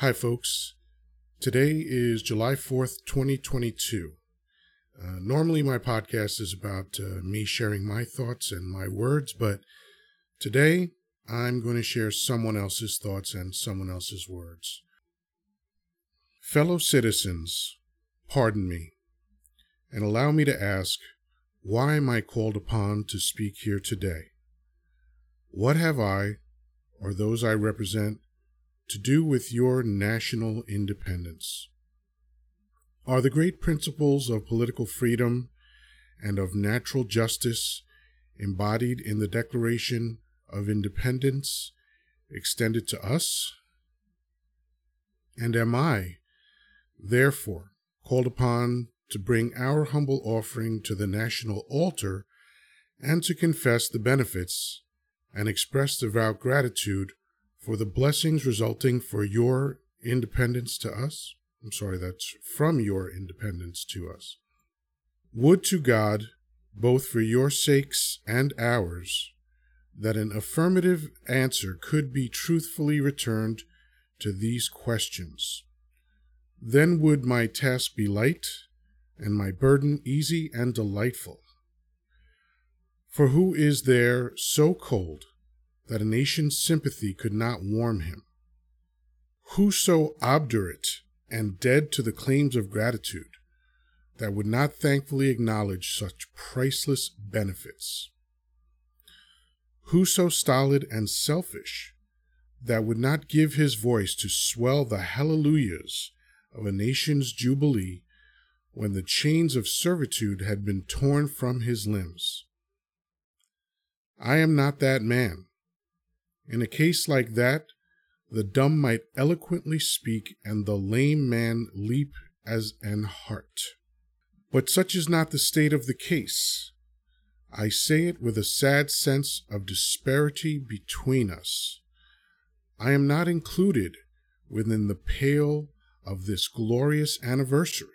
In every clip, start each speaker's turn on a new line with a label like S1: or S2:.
S1: Hi, folks. Today is July 4th, 2022. Uh, normally, my podcast is about uh, me sharing my thoughts and my words, but today I'm going to share someone else's thoughts and someone else's words. Fellow citizens, pardon me, and allow me to ask why am I called upon to speak here today? What have I, or those I represent, to do with your national independence? Are the great principles of political freedom and of natural justice embodied in the Declaration of Independence extended to us? And am I, therefore, called upon to bring our humble offering to the national altar and to confess the benefits and express devout gratitude for the blessings resulting for your independence to us? I'm sorry, that's from your independence to us. Would to God, both for your sakes and ours, that an affirmative answer could be truthfully returned to these questions. Then would my task be light and my burden easy and delightful. For who is there so cold that a nation's sympathy could not warm him? Who so obdurate and dead to the claims of gratitude that would not thankfully acknowledge such priceless benefits? Who so stolid and selfish that would not give his voice to swell the hallelujahs of a nation's jubilee when the chains of servitude had been torn from his limbs? I am not that man. In a case like that, the dumb might eloquently speak and the lame man leap as an hart. But such is not the state of the case. I say it with a sad sense of disparity between us. I am not included within the pale of this glorious anniversary.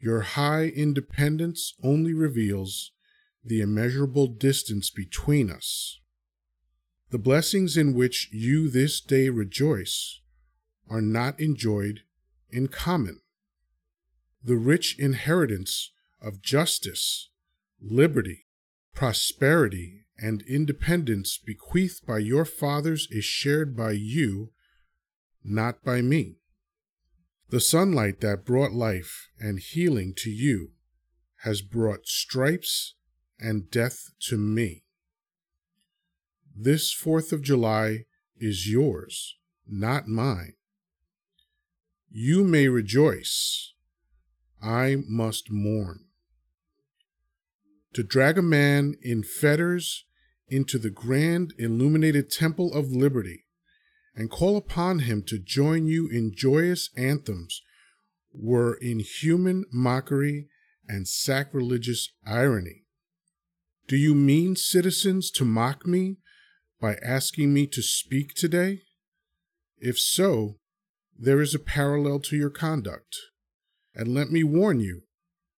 S1: Your high independence only reveals the immeasurable distance between us. The blessings in which you this day rejoice are not enjoyed in common. The rich inheritance of justice, liberty, prosperity, and independence bequeathed by your fathers is shared by you, not by me. The sunlight that brought life and healing to you has brought stripes and death to me. This 4th of July is yours, not mine. You may rejoice. I must mourn. To drag a man in fetters into the grand illuminated temple of liberty and call upon him to join you in joyous anthems were inhuman mockery and sacrilegious irony. Do you mean, citizens, to mock me by asking me to speak today? If so, there is a parallel to your conduct. And let me warn you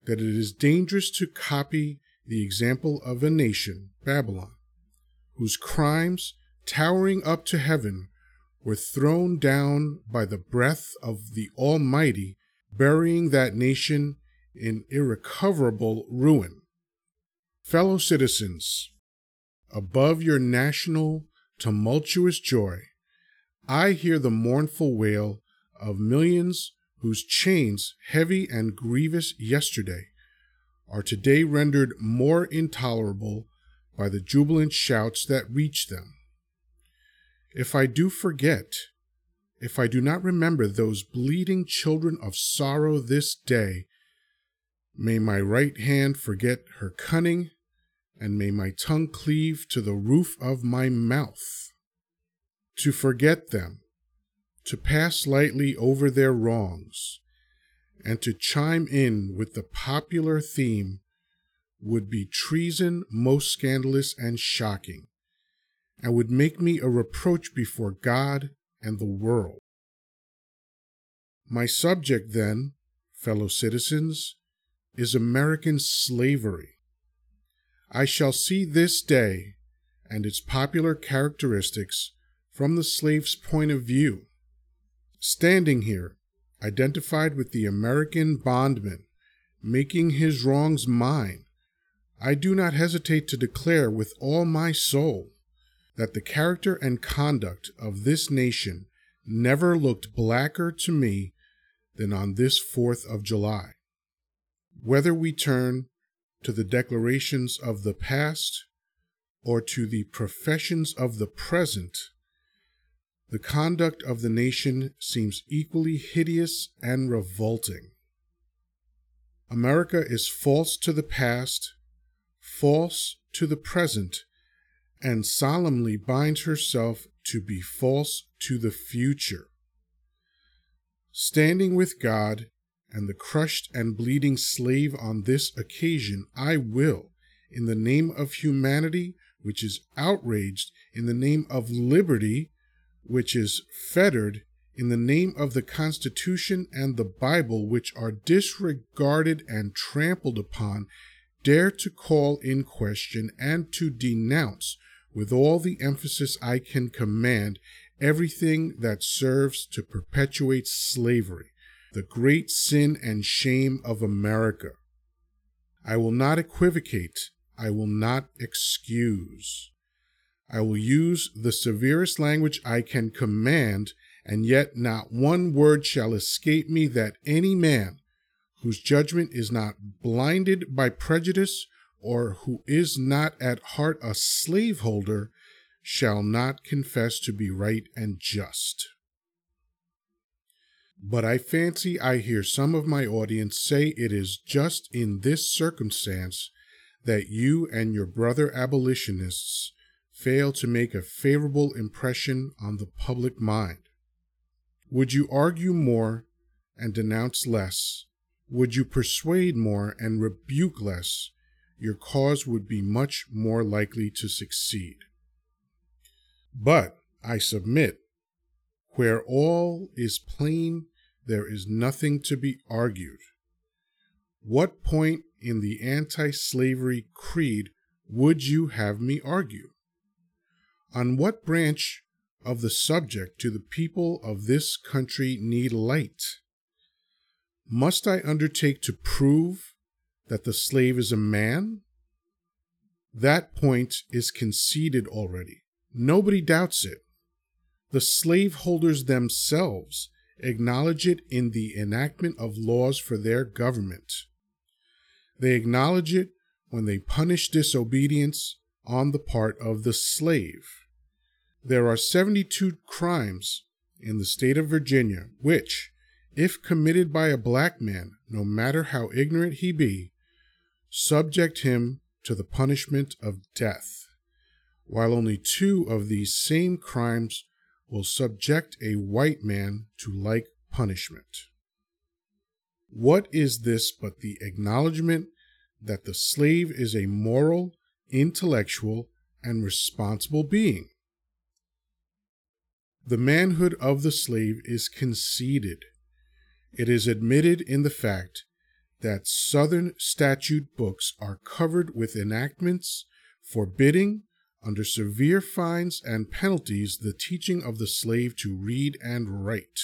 S1: that it is dangerous to copy the example of a nation, Babylon, whose crimes, towering up to heaven, were thrown down by the breath of the Almighty, burying that nation in irrecoverable ruin. Fellow citizens, Above your national tumultuous joy, I hear the mournful wail of millions whose chains, heavy and grievous yesterday, are today rendered more intolerable by the jubilant shouts that reach them. If I do forget, if I do not remember those bleeding children of sorrow this day, may my right hand forget her cunning and may my tongue cleave to the roof of my mouth. To forget them, to pass lightly over their wrongs, and to chime in with the popular theme would be treason most scandalous and shocking, and would make me a reproach before God and the world. My subject, then, fellow citizens, is American slavery. I shall see this day and its popular characteristics from the slave's point of view. Standing here, identified with the American bondman, making his wrongs mine, I do not hesitate to declare with all my soul that the character and conduct of this nation never looked blacker to me than on this 4th of July. Whether we turn to the declarations of the past or to the professions of the present, the conduct of the nation seems equally hideous and revolting. America is false to the past, false to the present, and solemnly binds herself to be false to the future. Standing with God and the crushed and bleeding slave on this occasion, I will, in the name of humanity, which is outraged, in the name of liberty, which is fettered, in the name of the Constitution and the Bible, which are disregarded and trampled upon, dare to call in question and to denounce with all the emphasis I can command everything that serves to perpetuate slavery, the great sin and shame of America. I will not equivocate, I will not excuse. I will use the severest language I can command, and yet not one word shall escape me that any man whose judgment is not blinded by prejudice or who is not at heart a slaveholder shall not confess to be right and just. But I fancy I hear some of my audience say it is just in this circumstance that you and your brother abolitionists fail to make a favorable impression on the public mind. Would you argue more and denounce less? Would you persuade more and rebuke less? Your cause would be much more likely to succeed. But I submit, where all is plain, there is nothing to be argued. What point in the anti slavery creed would you have me argue? On what branch of the subject do the people of this country need light? Must I undertake to prove that the slave is a man? That point is conceded already. Nobody doubts it. The slaveholders themselves acknowledge it in the enactment of laws for their government. They acknowledge it when they punish disobedience on the part of the slave. There are 72 crimes in the state of Virginia which, if committed by a black man, no matter how ignorant he be, subject him to the punishment of death while only two of these same crimes will subject a white man to like punishment. What is this but the acknowledgement that the slave is a moral, intellectual, and responsible being? The manhood of the slave is conceded. It is admitted in the fact that Southern statute books are covered with enactments forbidding under severe fines and penalties, the teaching of the slave to read and write.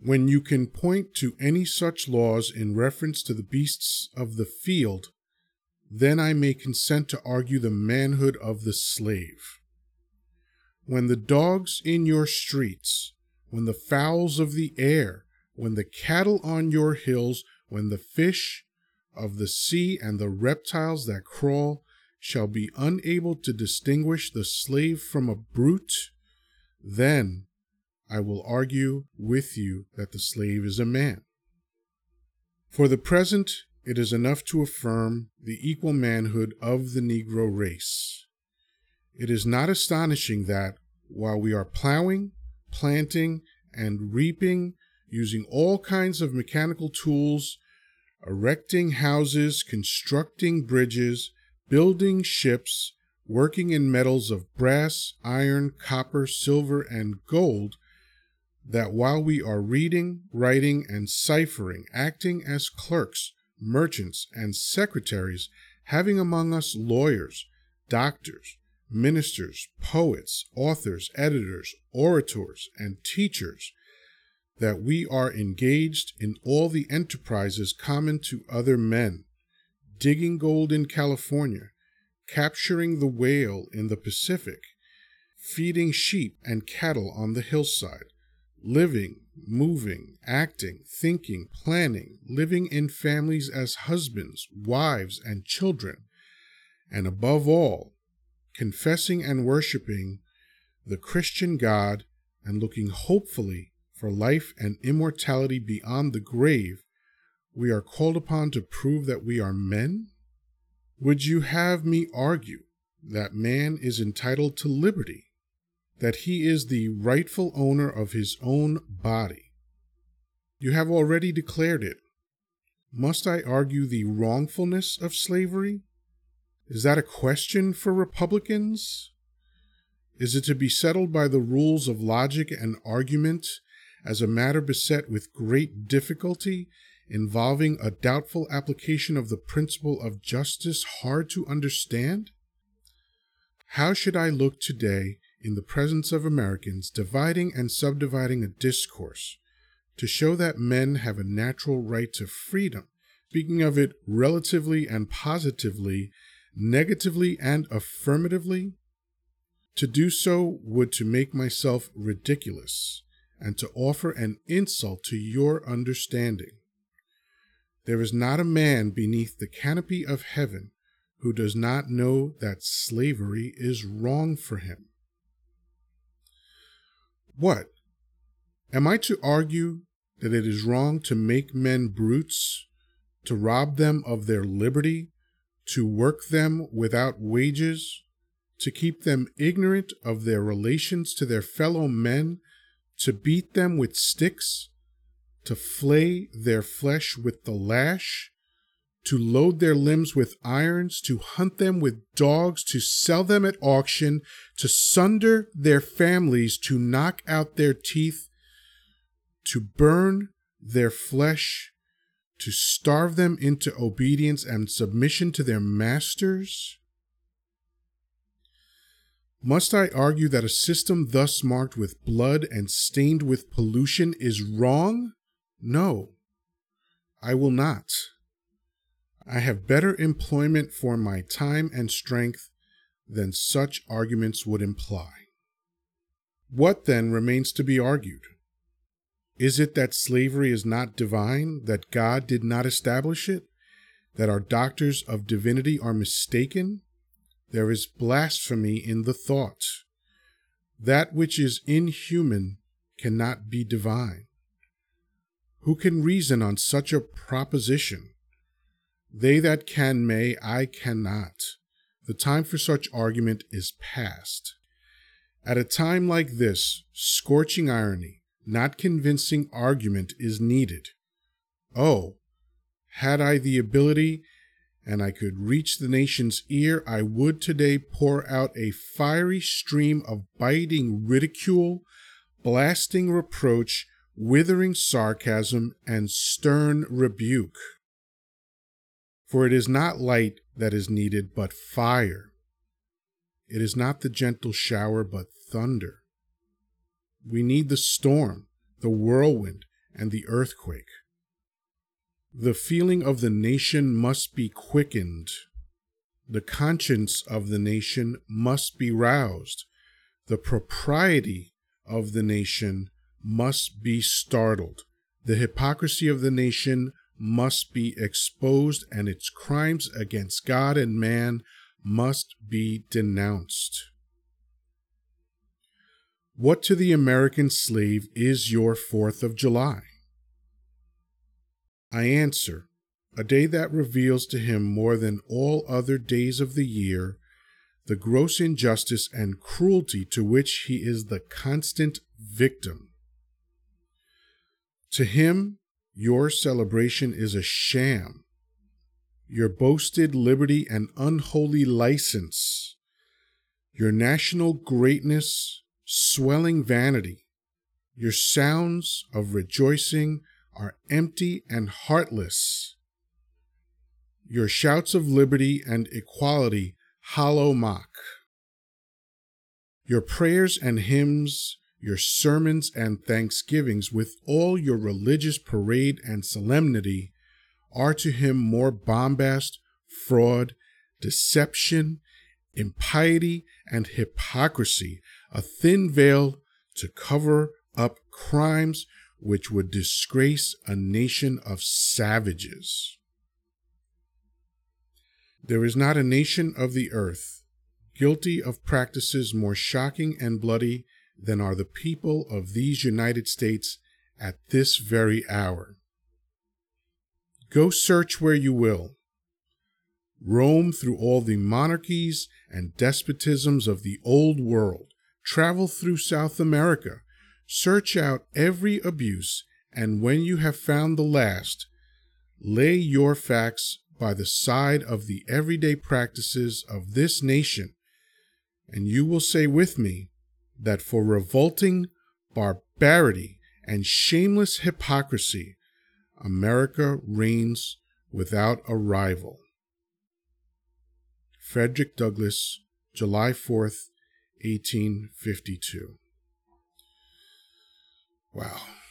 S1: When you can point to any such laws in reference to the beasts of the field, then I may consent to argue the manhood of the slave. When the dogs in your streets, when the fowls of the air, when the cattle on your hills, when the fish of the sea and the reptiles that crawl shall be unable to distinguish the slave from a brute, then I will argue with you that the slave is a man. For the present, it is enough to affirm the equal manhood of the Negro race. It is not astonishing that, while we are plowing, planting, and reaping, using all kinds of mechanical tools erecting houses, constructing bridges, building ships, working in metals of brass, iron, copper, silver, and gold, that while we are reading, writing, and ciphering, acting as clerks, merchants, and secretaries, having among us lawyers, doctors, ministers, poets, authors, editors, orators, and teachers that we are engaged in all the enterprises common to other men, digging gold in California, capturing the whale in the Pacific, feeding sheep and cattle on the hillside, living, moving, acting, thinking, planning, living in families as husbands, wives, and children, and above all, confessing and worshiping the Christian God and looking hopefully for life and immortality beyond the grave, we are called upon to prove that we are men? Would you have me argue that man is entitled to liberty, that he is the rightful owner of his own body? You have already declared it. Must I argue the wrongfulness of slavery? Is that a question for Republicans? Is it to be settled by the rules of logic and argument as a matter beset with great difficulty, involving a doubtful application of the principle of justice hard to understand? How should I look today in the presence of Americans dividing and subdividing a discourse to show that men have a natural right to freedom, speaking of it relatively and positively negatively and affirmatively, to do so would to make myself ridiculous and to offer an insult to your understanding. There is not a man beneath the canopy of heaven who does not know that slavery is wrong for him. What? Am I to argue that it is wrong to make men brutes, to rob them of their liberty, to work them without wages, to keep them ignorant of their relations to their fellow men, to beat them with sticks, to flay their flesh with the lash, to load their limbs with irons, to hunt them with dogs, to sell them at auction, to sunder their families, to knock out their teeth, to burn their flesh, to starve them into obedience and submission to their masters? Must I argue that a system thus marked with blood and stained with pollution is wrong? No, I will not. I have better employment for my time and strength than such arguments would imply. What then remains to be argued? Is it that slavery is not divine, that God did not establish it, that our doctors of divinity are mistaken? There is blasphemy in the thought. That which is inhuman cannot be divine. Who can reason on such a proposition? They that can may, I cannot. The time for such argument is past. At a time like this, scorching irony, not convincing argument is needed. Oh, had I the ability and I could reach the nation's ear, I would today pour out a fiery stream of biting ridicule, blasting reproach, withering sarcasm, and stern rebuke. For it is not light that is needed, but fire. It is not the gentle shower, but thunder. We need the storm, the whirlwind, and the earthquake. The feeling of the nation must be quickened. The conscience of the nation must be roused. The propriety of the nation must be startled. The hypocrisy of the nation must be exposed, and its crimes against God and man must be denounced. What to the American slave is your Fourth of July? I answer, a day that reveals to him more than all other days of the year the gross injustice and cruelty to which he is the constant victim. To him, your celebration is a sham. Your boasted liberty an unholy license. Your national greatness swelling vanity. Your sounds of rejoicing are empty and heartless. Your shouts of liberty and equality hollow mock. Your prayers and hymns, your sermons and thanksgivings, with all your religious parade and solemnity, are to him more bombast, fraud, deception, impiety, and hypocrisy, a thin veil to cover up crimes which would disgrace a nation of savages. There is not a nation of the earth guilty of practices more shocking and bloody than are the people of these United States at this very hour. Go search where you will. Roam through all the monarchies and despotisms of the old world. Travel through South America. Search out every abuse, and when you have found the last, lay your facts by the side of the everyday practices of this nation, and you will say with me that for revolting barbarity and shameless hypocrisy, America reigns without a rival. Frederick Douglass, July 4th, 1852. Wow.